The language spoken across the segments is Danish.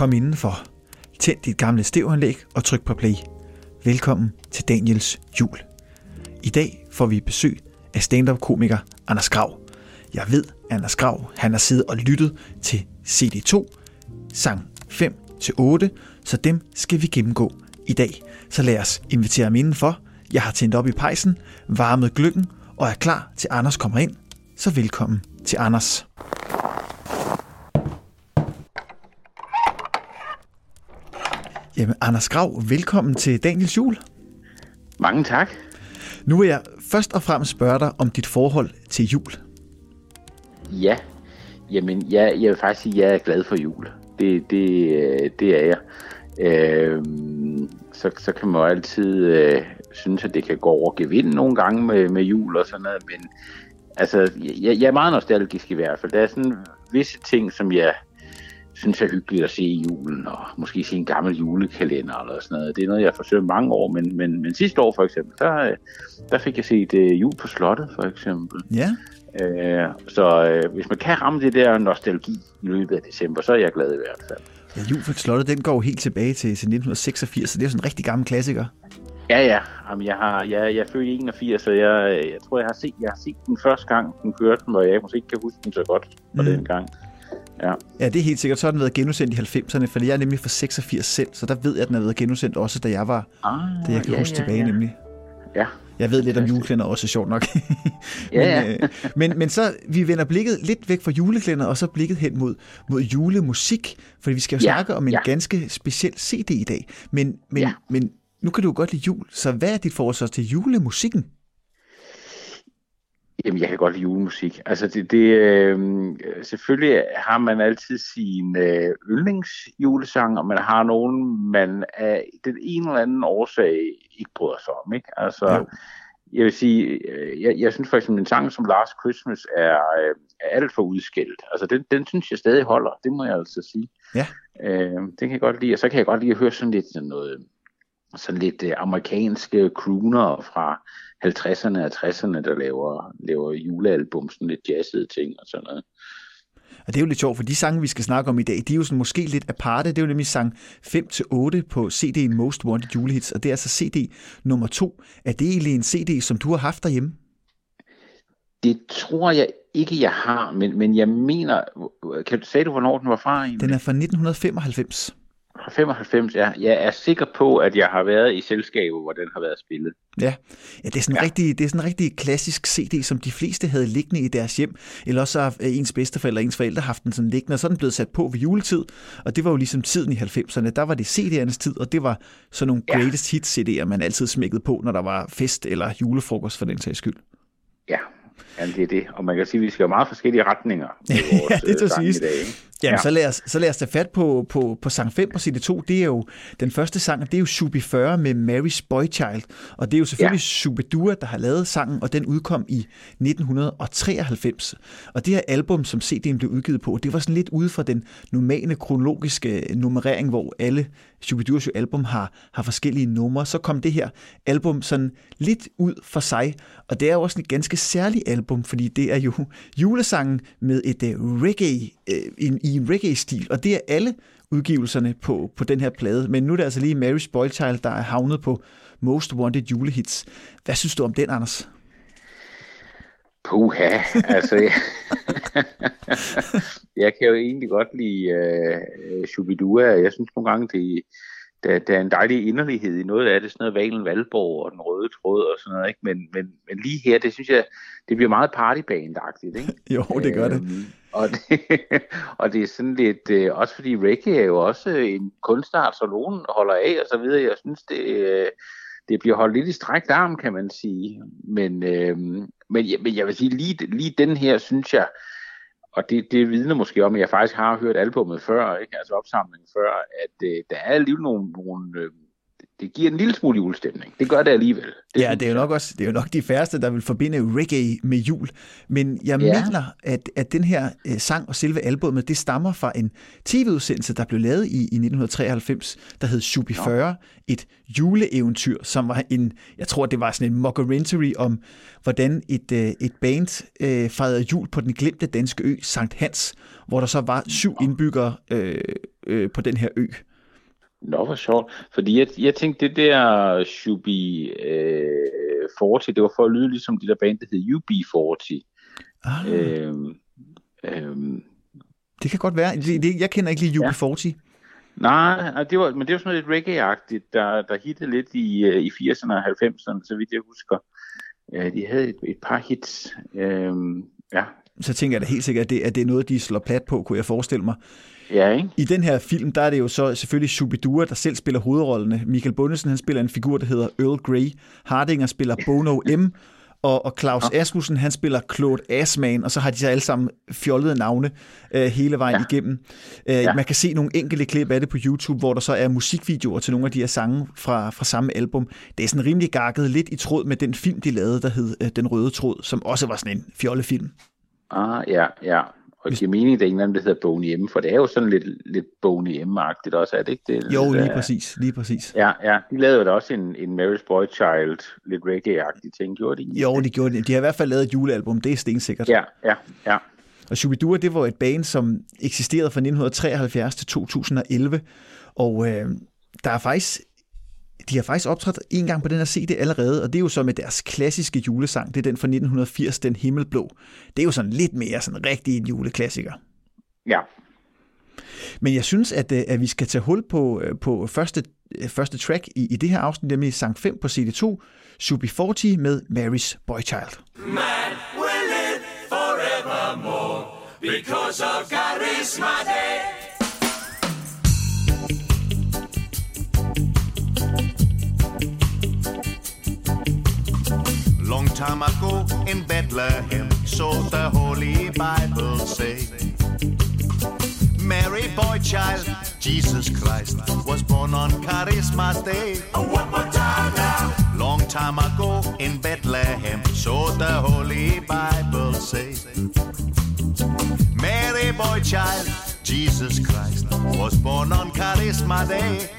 Kom indenfor. Tænd dit gamle stevanlæg og tryk på play. Velkommen til Daniels jul. I dag får vi besøg af stand-up-komiker Anders Grav. Jeg ved, at Anders Grav han har siddet og lyttet til CD2, sang 5-8, så dem skal vi gennemgå i dag. Så lad os invitere ham indenfor. Jeg har tændt op i pejsen, varmet gløggen og er klar til Anders kommer ind. Så velkommen til Anders. Jamen, Anders Grav, velkommen til Daniels Jul. Mange tak. Nu vil jeg først og fremmest spørge dig om dit forhold til jul. Ja, jamen jeg, jeg vil faktisk sige, at jeg er glad for jul. Det, det, øh, det er jeg. Øh, så, så kan man jo altid øh, synes, at det kan gå over gevind nogle gange med, med jul og sådan noget, men altså, jeg, jeg er meget nostalgisk i hvert fald. Der er sådan visse ting, som jeg synes er hyggeligt at se i julen, og måske se en gammel julekalender eller sådan noget. Det er noget, jeg har forsøgt mange år, men, men, men sidste år for eksempel, der, der fik jeg set uh, jul på slottet for eksempel. Ja. Uh, så uh, hvis man kan ramme det der nostalgi i løbet af december, så er jeg glad i hvert fald. Ja, Jul på slottet, den går helt tilbage til, til 1986, så det er sådan en rigtig gammel klassiker. Ja, ja. Jamen, jeg, har, jeg, jeg er født i 81, så jeg, jeg tror, jeg har, set, jeg har set den første gang, den kørte, hvor jeg måske ikke kan huske den så godt på mm. den gang. Ja. ja, det er helt sikkert. Så har den været genudsendt i 90'erne, for jeg er nemlig fra 86 selv, så der ved jeg, at den har været genudsendt også, da jeg var, ah, da jeg kan ja, huske ja, tilbage ja. nemlig. Ja. Jeg ved lidt om juleklænder også, sjovt nok. men, ja, ja. Øh, men, men så, vi vender blikket lidt væk fra juleklænder, og så blikket hen mod, mod julemusik, for vi skal jo ja, snakke om en ja. ganske speciel CD i dag. Men, men, ja. men nu kan du jo godt lide jul, så hvad er dit forhold til julemusikken? Jamen, jeg kan godt lide julemusik. Altså, det, det øh, selvfølgelig har man altid sin øh, yndlingsjulesang, og man har nogen, man af den ene eller anden årsag ikke bryder sig om, ikke? Altså, jo. jeg vil sige, øh, jeg, jeg synes for eksempel, en sang som Last Christmas er, øh, er alt for udskilt. Altså, den, den synes jeg stadig holder, det må jeg altså sige. Ja. Øh, det kan jeg godt lide, og så kan jeg godt lide at høre sådan lidt sådan noget, sådan lidt øh, amerikanske crooner fra 50'erne og 60'erne, der laver, laver julealbum, sådan lidt jazzede ting og sådan noget. Og det er jo lidt sjovt, for de sange, vi skal snakke om i dag, de er jo sådan måske lidt aparte. Det er jo nemlig sang 5-8 på CD'en Most Wanted Julehits, og det er altså CD nummer 2. Er det egentlig en CD, som du har haft derhjemme? Det tror jeg ikke, jeg har, men, men jeg mener... Kan du sige, hvornår den var fra? Egentlig? Den er fra 1995. Fra 95, ja. Jeg er sikker på, at jeg har været i selskaber, hvor den har været spillet. Ja, ja det, er sådan ja. rigtig, det er sådan en rigtig klassisk CD, som de fleste havde liggende i deres hjem. Eller også har ens bedsteforældre ens forældre haft den sådan liggende, og så er den blevet sat på ved juletid. Og det var jo ligesom tiden i 90'erne. Der var det CD'ernes tid, og det var sådan nogle ja. greatest hits CD'er, man altid smækkede på, når der var fest eller julefrokost for den sags skyld. Ja, Ja, det er det. Og man kan sige, at vi skal have meget forskellige retninger. Vores, ja, det er øh, I dag, ikke? Jamen, ja. så, lad os, så lad os tage fat på, på, på sang 5 på CD2. Det er jo den første sang, det er jo Shubi 40 med Mary's Boy Child. Og det er jo selvfølgelig ja. Shubidua, der har lavet sangen, og den udkom i 1993. Og det her album, som CD'en blev udgivet på, det var sådan lidt ude fra den normale kronologiske nummerering, hvor alle Shubiduas album har, har forskellige numre. Så kom det her album sådan lidt ud for sig, og det er jo også et ganske særligt album, fordi det er jo julesangen med et uh, reggae, øh, uh, i, i en reggae-stil, og det er alle udgivelserne på, på den her plade. Men nu er det altså lige Mary Spoilchild, der er havnet på Most Wanted julehits. Hvad synes du om den, Anders? Puha, altså jeg, jeg kan jo egentlig godt lide øh, uh, Shubidua. Jeg synes nogle gange, det, der, der er en dejlig inderlighed i noget af det, sådan noget Valen Valborg og den røde tråd og sådan noget, ikke? Men, men, men lige her, det synes jeg, det bliver meget partybanedagtigt, ikke? jo, det gør det. Øhm, og det, og det er sådan lidt, øh, også fordi reggae er jo også en kunstart, så nogen holder af og så videre. Jeg synes, det, øh, det bliver holdt lidt i strækt arm, kan man sige. Men, øh, men, jeg, men jeg vil sige, lige, lige den her, synes jeg, og det, det vidner måske om, at jeg faktisk har hørt albumet før, ikke? altså opsamlingen før, at øh, der er alligevel nogle, nogle øh, det giver en lille smule julestemning. Det gør det alligevel. Det ja, det er, jo nok også, det er jo nok de færreste, der vil forbinde reggae med jul. Men jeg ja. mener, at, at den her øh, sang og selve albumet, det stammer fra en tv-udsendelse, der blev lavet i, i 1993, der hed Shubi 40, et juleeventyr, som var en, jeg tror, det var sådan en mockumentary om, hvordan et, øh, et band øh, fejrede jul på den glemte danske ø, Sankt Hans, hvor der så var syv indbyggere øh, øh, på den her ø. Nå, hvor sjovt. Fordi jeg, jeg tænkte, det der Shubi øh, 40, det var for at lyde ligesom de der band, der hed UB40. Ah. Øhm, øhm, det kan godt være. Det, det, jeg kender ikke lige UB40. Ja. Nej, det var, men det var sådan noget lidt reggae-agtigt, der, der hittede lidt i, øh, i 80'erne og 90'erne, så vidt jeg husker. Ja, de havde et, et par hits. Øhm, ja. Så tænker jeg da helt sikkert, at det, at det er noget, de slår plat på, kunne jeg forestille mig. Ja, ikke? I den her film, der er det jo så selvfølgelig Shubidua, der selv spiller hovedrollene. Michael Bundesen, han spiller en figur, der hedder Earl Grey. Hardinger spiller Bono M. Og, og Claus ja. Asmussen, han spiller Claude Asman, og så har de så alle sammen fjollede navne øh, hele vejen ja. igennem. Øh, ja. Man kan se nogle enkelte klip af det på YouTube, hvor der så er musikvideoer til nogle af de her sange fra, fra samme album. Det er sådan rimelig gakket, lidt i tråd med den film, de lavede, der hed øh, Den Røde Tråd, som også var sådan en fjollefilm. Ah, ja, ja. Og det giver mening, at er en anden, der hedder Boney M, for det er jo sådan lidt, lidt Boney M-agtigt også, er det ikke det? Jo, lige præcis, lige præcis. Ja, ja, de lavede jo da også en, en Mary's Boy Child, lidt reggae-agtigt ting, gjorde de? Jo, de gjorde det. De har i hvert fald lavet et julealbum, det er stensikkert. Ja, ja, ja. Og Shubidua, det var et band, som eksisterede fra 1973 til 2011, og øh, der er faktisk de har faktisk optrådt en gang på den her CD allerede, og det er jo så med deres klassiske julesang. Det er den fra 1980, Den Himmelblå. Det er jo sådan lidt mere sådan rigtig en juleklassiker. Ja. Men jeg synes, at, øh, at vi skal tage hul på, øh, på første, øh, første track i, i det her afsnit, nemlig sang 5 på CD2, Subi 40 med Mary's Boychild. Man will live forevermore because of charisma time ago in Bethlehem, so the Holy Bible say. Mary, boy child, Jesus Christ was born on Christmas Day. Oh, one more time now. Long time ago in Bethlehem, so the Holy Bible say. Mary, boy child, Jesus Christ was born on Christmas Day.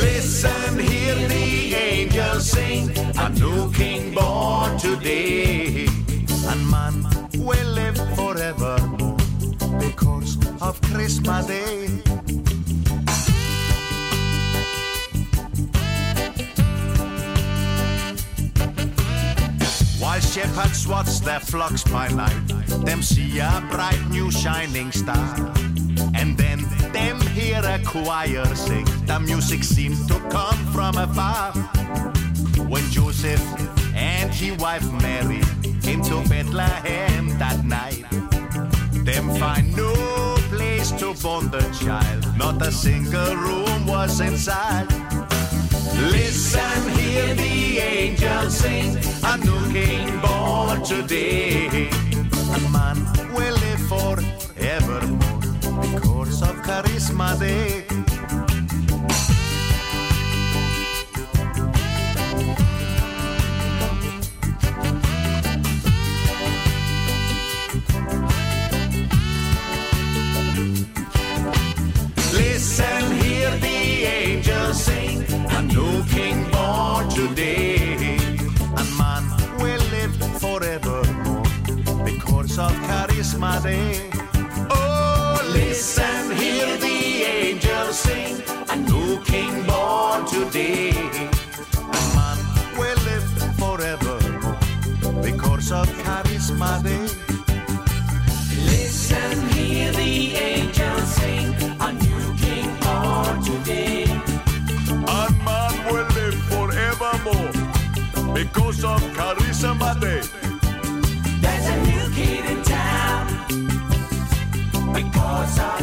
Listen, hear the angels sing, a new king born today. And man will live forevermore because of Christmas Day. While shepherds watch their flocks by night, them see a bright new shining star. Them hear a choir sing. The music seemed to come from afar. When Joseph and his wife Mary came to Bethlehem that night, them find no place to born the child. Not a single room was inside. Listen, hear the angels sing, a new king born today. A man will live forevermore because of charisma day. Listen, hear the angels sing, a new king born today. Man will live forevermore of charisma day. King born today. A man will live forevermore because of charisma day. Listen, hear the angels sing, a new king born today. A man will live forevermore because of charisma day. There's a new kid in town because of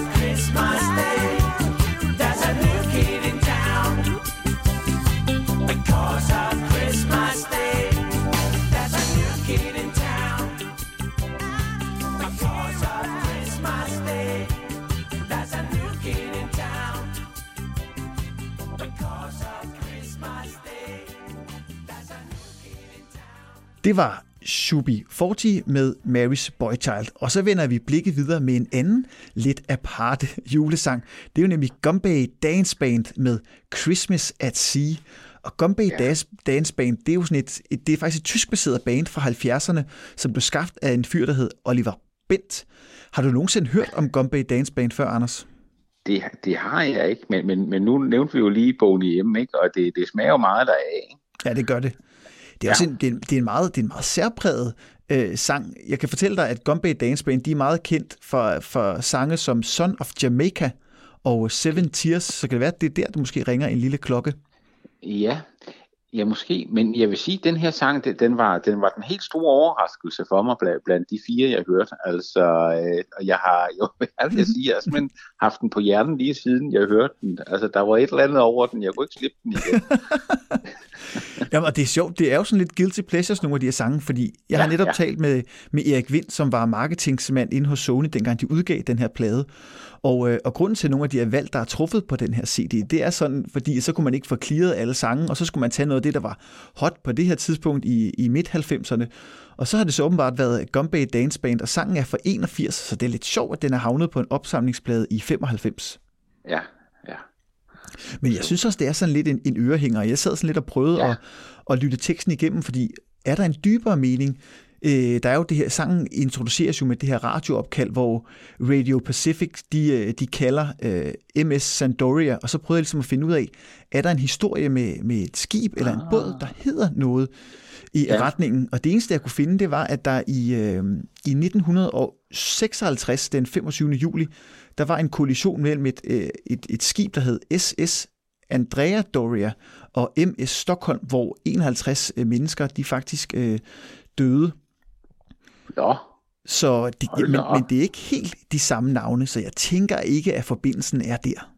Det var Shubi 40 med Mary's Boy Child. Og så vender vi blikket videre med en anden lidt aparte julesang. Det er jo nemlig Gumbay Dance Band med Christmas at Sea. Og Gumbay ja. Dance Band, det er jo sådan et, et, det er faktisk et tysk baseret band fra 70'erne, som blev skabt af en fyr, der hed Oliver spændt. Har du nogensinde hørt om Gumbay Dance Band før, Anders? Det, det har jeg ikke, men, men, men nu nævnte vi jo lige Boney M, ikke? og det, det smager jo meget deraf. Ikke? Ja, det gør det. Det er, ja. også en, det, er, det, er en meget, det er en meget særpræget øh, sang. Jeg kan fortælle dig, at Gumbay Dance Band de er meget kendt for, for sange som Son of Jamaica og Seven Tears, så kan det være, at det er der, der måske ringer en lille klokke. Ja, Ja, måske, men jeg vil sige, at den her sang, den var, den var den helt store overraskelse for mig blandt, blandt de fire, jeg hørte. Altså, øh, og jeg har jo, jeg vil sige, altså, men haft den på hjernen lige siden jeg hørte den. Altså, der var et eller andet over den, jeg kunne ikke slippe den igen. Jamen, og det er sjovt, det er jo sådan lidt guilty pleasures, nogle af de her sange, fordi jeg ja, har netop ja. talt med, med Erik Vind, som var marketingsmand inde hos Sony, dengang de udgav den her plade. Og, øh, og grunden til, at nogle af de her valg, der er truffet på den her CD, det er sådan, fordi så kunne man ikke få clearet alle sange, og så skulle man tage noget af det, der var hot på det her tidspunkt i, i midt-90'erne. Og så har det så åbenbart været Gumbay Dance Band, og sangen er fra 81, så det er lidt sjovt, at den er havnet på en opsamlingsplade i 95. Ja, ja. Men jeg synes også, det er sådan lidt en, en ørehænger. Jeg sad sådan lidt og prøvede ja. at, at lytte teksten igennem, fordi er der en dybere mening Øh, der er jo det her, sangen introduceres jo med det her radioopkald, hvor Radio Pacific, de, øh, de kalder øh, MS Sandoria, og så prøvede jeg ligesom at finde ud af, er der en historie med, med et skib eller en båd, der hedder noget i ja. retningen? Og det eneste, jeg kunne finde, det var, at der i, øh, i 1956, den 25. juli, der var en kollision mellem et, øh, et, et skib, der hed SS Andrea Doria og MS Stockholm, hvor 51 øh, mennesker de faktisk øh, døde. Ja. Så det, men, men det er ikke helt de samme navne, så jeg tænker ikke, at forbindelsen er der.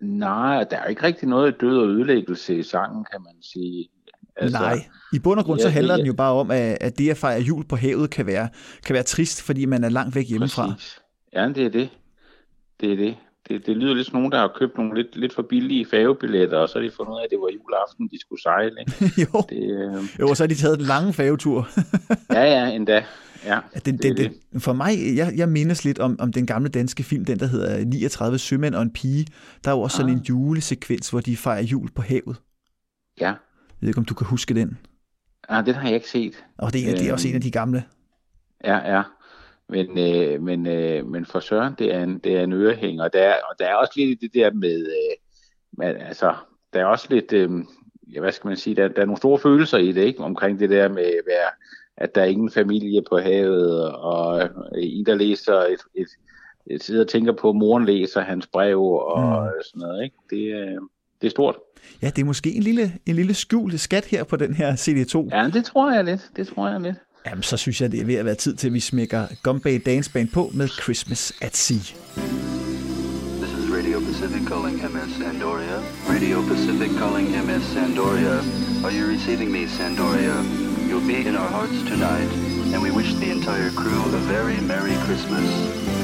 Nej, der er ikke rigtig noget død og ødelæggelse i sangen, kan man sige. Altså, Nej, i bund og grund ja, så handler det, den jo bare om, at, at det at fejre jul på havet kan være, kan være trist, fordi man er langt væk hjemmefra. Præcis. Ja, det er det. Det er det. Det, det lyder lidt som nogen, der har købt nogle lidt, lidt for billige færgebilletter, og så har de fundet ud af, at det var juleaften, de skulle sejle. jo. Det, øh... jo, og så har de taget den lange færgetur. ja, ja, endda. Ja, det, det, det, det. For mig, jeg, jeg mindes lidt om, om den gamle danske film, den der hedder 39 sømænd og en pige. Der er jo også ah. sådan en julesekvens, hvor de fejrer jul på havet. Ja. Jeg ved ikke, om du kan huske den. Ja, ah, den har jeg ikke set. Og det, det er også en af de gamle. Ja, ja. Men, øh, men, øh, men for Søren, det er en, det er en ørehæng, og der, er, og der er også lidt det der med, øh, med altså, der er også lidt, øh, ja, hvad skal man sige, der, der er nogle store følelser i det, ikke? Omkring det der med, være, at der er ingen familie på havet, og en, der læser et, et, et sidder og tænker på, at moren læser hans brev, og mm. sådan noget, ikke? Det, øh, det er stort. Ja, det er måske en lille, en lille skjult skat her på den her CD2. Ja, det tror jeg lidt. Det tror jeg lidt. Jamen, så synes jeg, det er ved at være tid til, at vi smækker Gumbay Dance Band på med Christmas at Sea. This is Radio Pacific calling MS Sandoria. Radio Pacific calling MS Sandoria. Are you receiving me, Sandoria? You'll be in our hearts tonight, and we wish the entire crew a very Merry Christmas. Christmas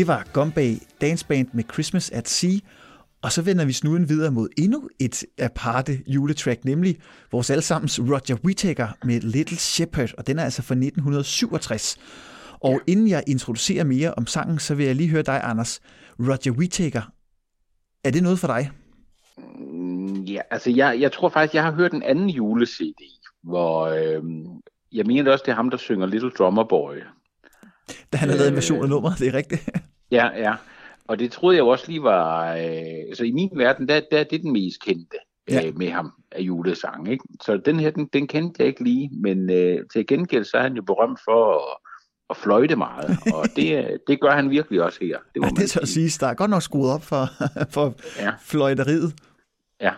Det var Gumbay Dance Band med Christmas at Sea, og så vender vi snuden videre mod endnu et aparte juletrack, nemlig vores allesammens Roger Whittaker med Little Shepherd, og den er altså fra 1967. Og ja. inden jeg introducerer mere om sangen, så vil jeg lige høre dig, Anders. Roger Whittaker, er det noget for dig? Mm, ja, altså jeg, jeg tror faktisk, jeg har hørt en anden jule-CD, hvor øh, jeg mener også, det er ham, der synger Little Drummer Boy. Da han har lavet en version af nummeret, det er rigtigt. Ja, ja. Og det troede jeg også lige var... Øh, altså i min verden, der, der er det den mest kendte ja. øh, med ham af julesang. Ikke? Så den her, den, den kendte jeg ikke lige. Men øh, til gengæld, så er han jo berømt for at, at fløjte meget. Og det, det gør han virkelig også her. Det, må ja, det så at sige. Der er godt nok skruet op for, for ja. fløjteriet. Ja.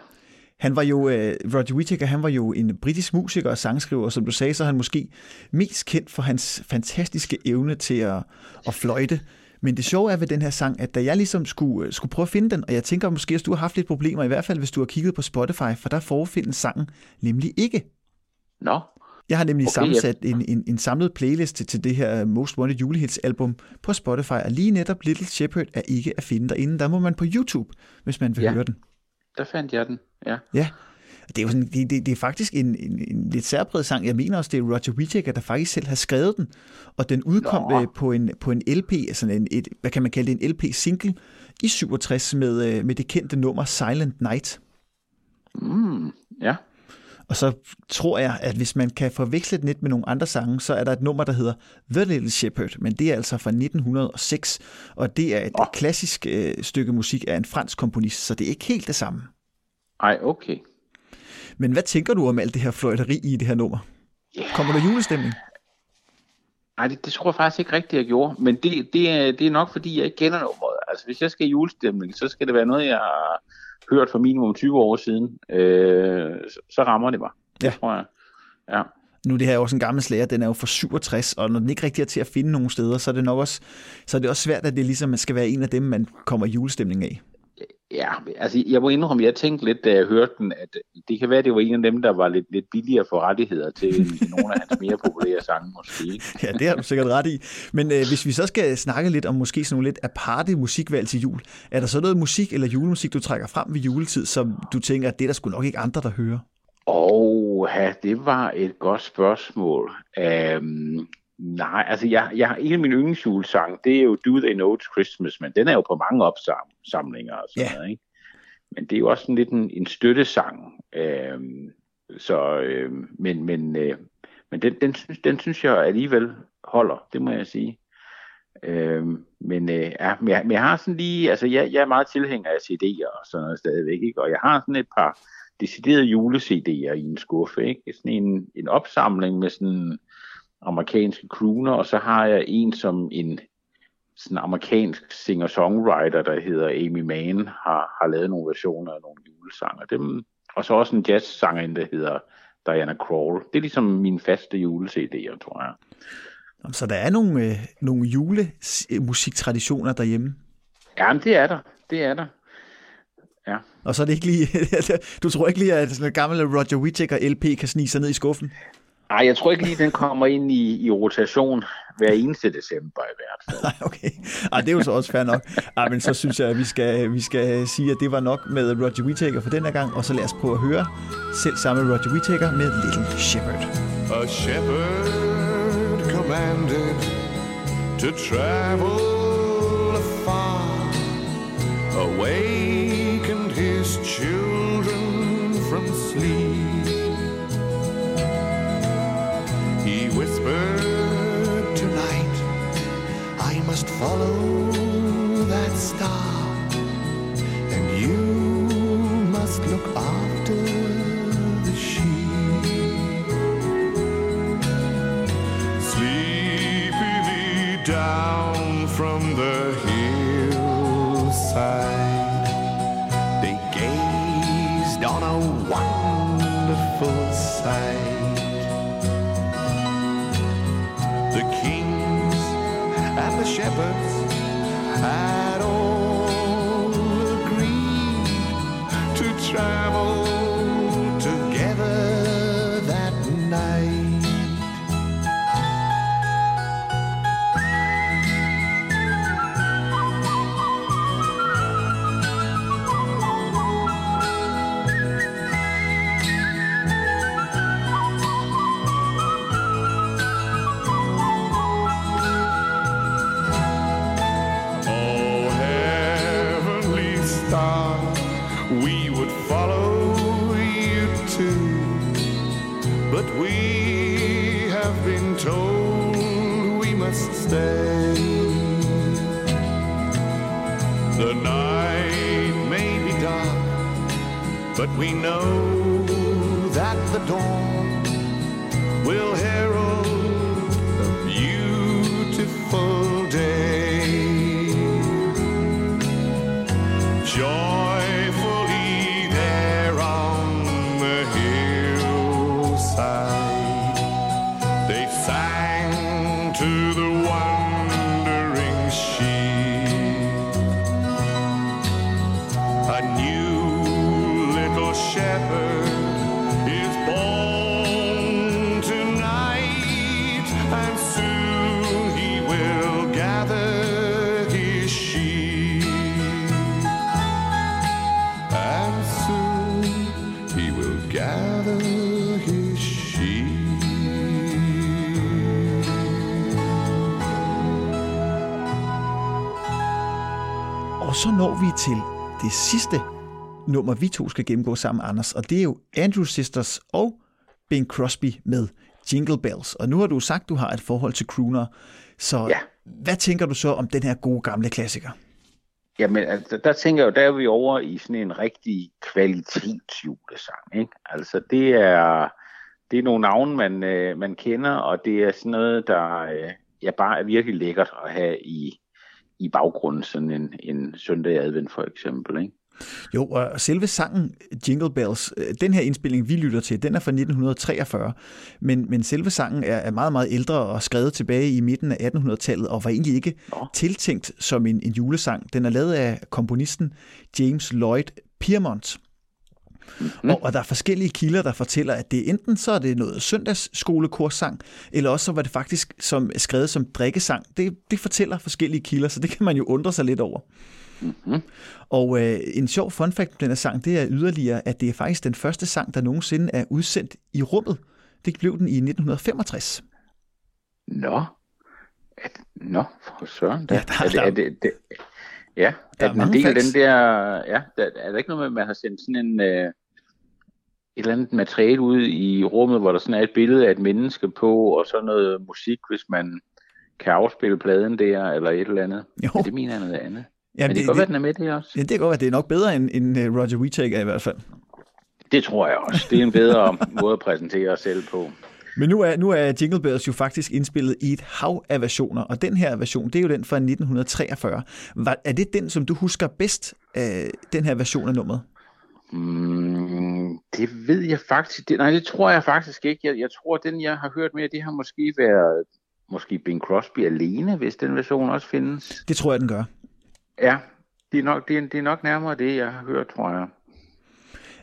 Han var jo, uh, Roger Whittaker, han var jo en britisk musiker og sangskriver, og som du sagde, så er han måske mest kendt for hans fantastiske evne til at, at fløjte. Men det sjove er ved den her sang, at da jeg ligesom skulle, øh, skulle prøve at finde den, og jeg tænker måske, at du har haft lidt problemer, i hvert fald hvis du har kigget på Spotify, for der forefindes sangen nemlig ikke. Nå. Jeg har nemlig okay, sammensat ja. en, en, en samlet playlist til det her Most Wanted Julehits album på Spotify, og lige netop Little Shepherd er ikke at finde derinde. Der må man på YouTube, hvis man vil ja. høre den. Der fandt jeg den, ja. Ja, det er, jo sådan, det, det, det er faktisk en, en, en lidt særpræget sang. Jeg mener også, det er Roger Whittaker, der faktisk selv har skrevet den. Og den udkom Nå. på en, på en LP, altså en, et, hvad kan man kalde det, en LP-single i 67 med, øh, med det kendte nummer Silent Night. Mm, ja. Og så tror jeg, at hvis man kan forveksle den lidt med nogle andre sange, så er der et nummer, der hedder The Little Shepherd, men det er altså fra 1906, og det er et oh. klassisk øh, stykke musik af en fransk komponist, så det er ikke helt det samme. Ej, okay. Men hvad tænker du om alt det her fløjteri i det her nummer? Kommer der julestemning? Nej, det, det tror jeg faktisk ikke rigtigt, jeg gjorde. Men det, det, er, det er nok, fordi jeg ikke kender nummeret. Altså, hvis jeg skal i julestemning, så skal det være noget, jeg har hørt for minimum 20 år siden. Øh, så, så rammer det mig. Det ja. tror jeg. Ja. Nu det her er også en gammel slager, den er jo fra 67, og når den ikke rigtig er til at finde nogen steder, så er det nok også, så er det også svært, at det ligesom skal være en af dem, man kommer i julestemning af. Ja, altså jeg må indrømme, jeg tænkte lidt, da jeg hørte den, at det kan være, det var en af dem, der var lidt, lidt billigere for rettigheder til nogle af hans mere populære sange måske. Ja, det har du sikkert ret i. Men øh, hvis vi så skal snakke lidt om måske sådan nogle lidt aparte musikvalg til jul, er der så noget musik eller julemusik, du trækker frem ved juletid, som du tænker, at det er der sgu nok ikke andre, der hører? Åh, ja, det var et godt spørgsmål. Um, Nej, altså jeg, jeg, en af mine yndlingsjulesang, det er jo Do They Know It's Christmas, men den er jo på mange opsamlinger og sådan ja. noget, ikke? Men det er jo også sådan lidt en, en støttesang. Øhm, så, øhm, men men, øh, men den, den, synes, den synes jeg alligevel holder, det må jeg sige. Øhm, men, øh, ja, men, jeg, men jeg har sådan lige, altså jeg, jeg er meget tilhænger af CD'er og sådan noget stadigvæk, ikke? Og jeg har sådan et par deciderede jule-CD'er i en skuffe, ikke? Sådan en, en opsamling med sådan amerikanske crooner, og så har jeg en som en sådan amerikansk singer-songwriter, der hedder Amy Mann, har, har lavet nogle versioner af nogle julesanger. Dem, og så også en jazz-sanger, der hedder Diana Krall. Det er ligesom min faste jule-CD'er, tror jeg. Så der er nogle, øh, nogle julemusiktraditioner derhjemme? Ja, det er der. Det er der. Ja. Og så er det ikke lige, du tror ikke lige, at sådan en gammel Roger Whittaker LP kan snige sig ned i skuffen? Nej, jeg tror ikke lige, den kommer ind i, i rotation hver eneste december i hvert fald. Nej, okay. Ej, det er jo så også fair nok. Ej, men så synes jeg, at vi skal, vi skal sige, at det var nok med Roger Whittaker for den her gang, og så lad os prøve at høre selv samme Roger Whittaker med Little Shepherd. A shepherd commanded to travel afar, awakened follow to the til det sidste nummer, vi to skal gennemgå sammen, Anders, og det er jo Andrew Sisters og Bing Crosby med Jingle Bells. Og nu har du sagt, du har et forhold til crooner, så Ja. hvad tænker du så om den her gode gamle klassiker? Jamen, altså, der tænker jeg jo, der er vi over i sådan en rigtig kvalitetsjulesang, ikke? Altså, det er, det er nogle navne, man, øh, man kender, og det er sådan noget, der øh, ja, bare er virkelig lækkert at have i, i baggrunden, sådan en, en søndag i advent for eksempel, ikke? Jo, og selve sangen Jingle Bells, øh, den her indspilling, vi lytter til, den er fra 1943, men, men selve sangen er, er meget, meget ældre og skrevet tilbage i midten af 1800-tallet, og var egentlig ikke Nå. tiltænkt som en, en julesang. Den er lavet af komponisten James Lloyd Piermont. Mm. Og, og der er forskellige kilder, der fortæller, at det enten så er det noget søndagsskolekurssang, eller også så var det faktisk som skrevet som drikkesang. Det, det fortæller forskellige kilder, så det kan man jo undre sig lidt over. Mm-hmm. Og øh, en sjov fun fact den her sang, det er yderligere, at det er faktisk den første sang, der nogensinde er udsendt i rummet. Det blev den i 1965. Nå. At, nå, for søren. Da. Ja, der- er det, er det, det, ja, Der er en del af den der... Ja, der, er der ikke noget med, at man har sendt sådan en... Øh, et eller andet materiale ud i rummet, hvor der sådan er et billede af et menneske på, og så noget musik, hvis man kan afspille pladen der, eller et eller andet. Jo. Ja, det mener jeg noget andet. Jamen, Men det, det, kan godt være, den er med det også. ja, det kan godt være, det er nok bedre end, end øh, Roger Whittaker i hvert fald. Det tror jeg også. Det er en bedre måde at præsentere os selv på. Men nu er, nu er Jingle Bells jo faktisk indspillet i et hav af versioner, og den her version, det er jo den fra 1943. Var, er det den, som du husker bedst, af den her version af nummeret? Mm, det ved jeg faktisk. Det, nej, det tror jeg faktisk ikke. Jeg, jeg tror, den jeg har hørt med, det har måske været måske Bing Crosby alene, hvis den version også findes. Det tror jeg, den gør. Ja, det er nok, det er, det er nok nærmere det, jeg har hørt, tror jeg.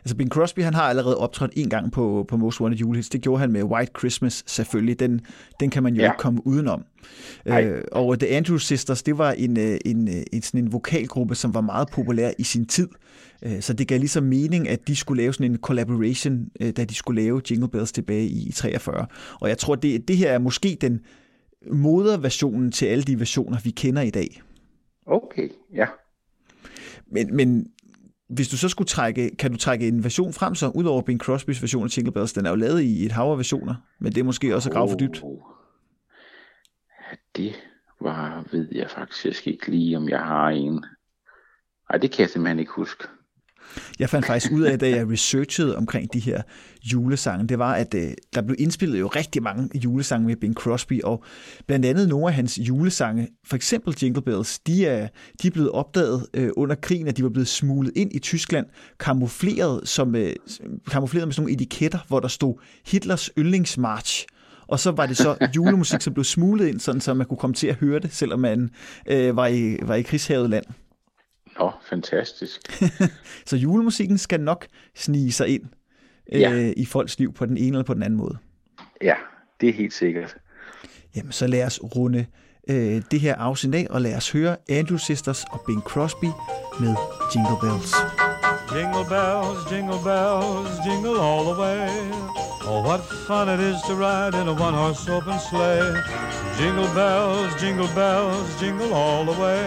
Altså Bing Crosby, han har allerede optrådt en gang på, på Most Wanted Julehits. Det gjorde han med White Christmas selvfølgelig. Den, den kan man jo Ja. ikke komme udenom. Nej. Øh, og The Andrews Sisters, det var en, øh, en, øh, en, sådan en vokalgruppe, som var meget populær i sin tid. Øh, Så det gav ligesom mening, at de skulle lave sådan en collaboration, øh, da de skulle lave Jingle Bells tilbage i 43. Og jeg tror, det, det her er måske den moderversionen til alle de versioner, vi kender i dag. Okay, ja. Men, men hvis du så skulle trække, kan du trække en version frem så, udover Bing Crosbys version af Jingle Bells, den er jo lavet i et hav af versioner, men det er måske også at grave for dybt. Oh. Ja, det var, ved jeg faktisk ikke lige, om jeg har en. Nej, det kan jeg simpelthen ikke huske. Jeg fandt faktisk ud af, da jeg researchede omkring de her julesange, det var, at øh, der blev indspillet jo rigtig mange julesange med Bing Crosby, og blandt andet nogle af hans julesange, for eksempel Jingle Bells, de er, de er blevet opdaget øh, under krigen, at de var blevet smuglet ind i Tyskland, kamufleret, som, øh, kamufleret med sådan nogle etiketter, hvor der stod Hitlers yndlingsmarch. Og så var det så julemusik, som blev smuglet ind, sådan så man kunne komme til at høre det, selvom man øh, var, i, var i krigshavet land. Nå, fantastisk. så julemusikken skal nok snige sig ind øh, Ja. i folks liv på den ene eller på den anden måde. Ja, det er helt sikkert. Jamen, så lad os runde øh, det her afsnit af, og lad os høre Andrew Sisters og Bing Crosby med Jingle Bells. Jingle bells, jingle bells, jingle all the way. Oh, what fun it is to ride in a one-horse open sleigh. Jingle bells, jingle bells, jingle all the way.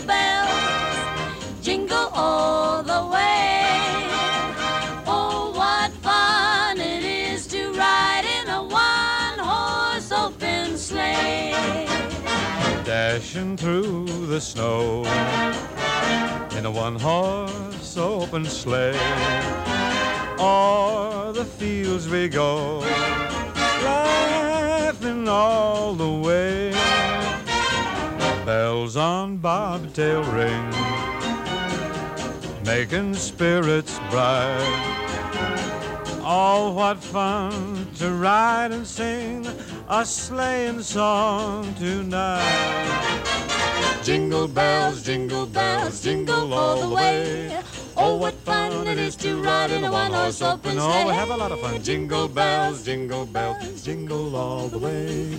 jingle bells, jingle all the way. Oh, what fun it is to ride in a one-horse open sleigh. Dashing through the snow in a one-horse open sleigh. O'er the fields we go, laughing all the way. Bells on bobtail ring, making spirits bright. Oh, what fun to ride and sing a sleighing song tonight. Jingle bells, jingle bells, jingle all the way. Oh, what fun it is to ride in a one-horse open sleigh. Oh, we have a lot of fun. Jingle bells, jingle bells, jingle all the way.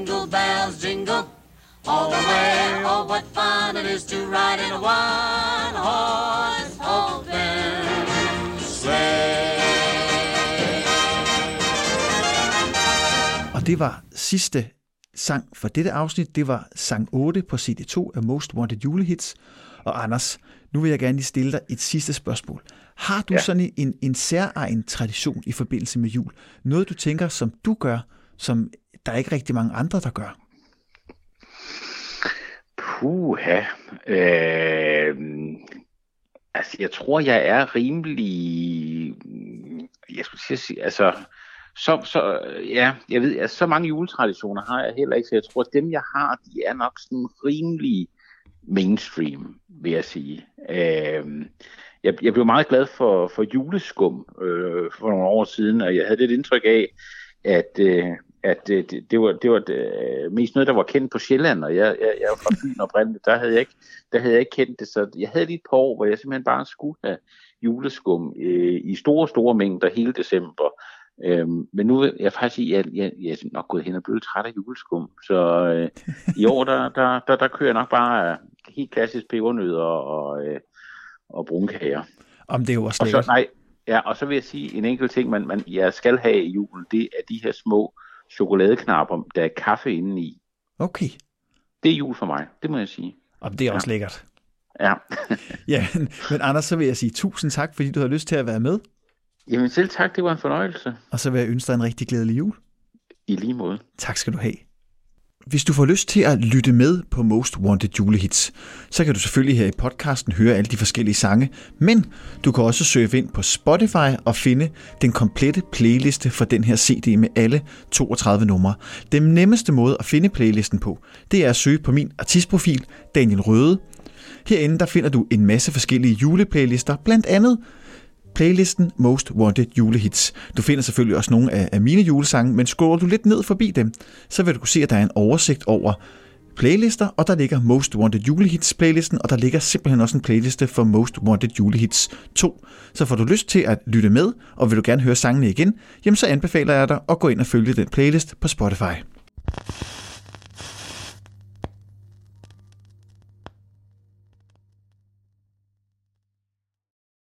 bells, jingle all the way. Oh, what fun it is to ride in a one-horse open sleigh. Og det var sidste sang for dette afsnit. Det var sang 8 på CD2 af Most Wanted Julehits. Og Anders, nu vil jeg gerne lige stille dig et sidste spørgsmål. Har du ja. Ja. sådan en, en særegen tradition i forbindelse med jul? Noget du tænker, som du gør, som der er ikke rigtig mange andre, der gør? Puha. Øh, altså, jeg tror, jeg er rimelig... Jeg skulle sige, altså... Så, så, ja, jeg ved, altså, så mange juletraditioner har jeg heller ikke, så jeg tror, at dem, jeg har, de er nok sådan rimelig mainstream, vil jeg sige. Øh, jeg, jeg blev meget glad for, for juleskum øh, for nogle år siden, og jeg havde lidt indtryk af, at, øh, at øh, det, det var, det var det, øh, mest noget, der var kendt på Sjælland, og jeg, jeg, jeg er fra Fyn oprindeligt, der havde, jeg ikke, der havde jeg ikke kendt det, så jeg havde lige et par år, hvor jeg simpelthen bare skulle have juleskum øh, i store, store mængder hele december. Øhm, men nu vil jeg faktisk sige, at jeg, jeg, jeg er nok gået hen og blevet træt af juleskum, så øh, i år, der, der, der, der kører jeg nok bare helt klassisk pebernødder og, øh, og brunkager. Om det er jo også Og så, nej, ja, og så vil jeg sige en enkelt ting, man, man jeg skal have i julen, det er de her små chokoladeknapper, der er kaffe inde i. Okay, Det er jul for mig, det må jeg sige. Om det er også lækkert. Ja, Ja, men Anders, så vil jeg sige tusind tak, fordi du har lyst til at være med. jamen selv tak, det var en fornøjelse. Og så vil jeg ønske dig en rigtig glædelig jul. I lige måde. Tak skal du have hvis du får lyst til at lytte med på Most Wanted julehits, så kan du selvfølgelig her i podcasten høre alle de forskellige sange, men du kan også søge ind på Spotify og finde den komplette playliste for den her CD med alle 32 numre. Den nemmeste måde at finde playlisten på, det er at søge på min artistprofil, Daniel Røde. Herinde der finder du en masse forskellige juleplaylister, blandt andet playlisten Most Wanted julehits. Du finder selvfølgelig også nogle af, af mine julesange, men scroller du lidt ned forbi dem, så vil du kunne se, at der er en oversigt over playlister, og der ligger Most Wanted Julehits playlisten, og der ligger simpelthen også en playliste for Most Wanted Julehits 2. Så får du lyst til at lytte med, og vil du gerne høre sangene igen, jamen så anbefaler jeg dig at gå ind og følge den playlist på Spotify.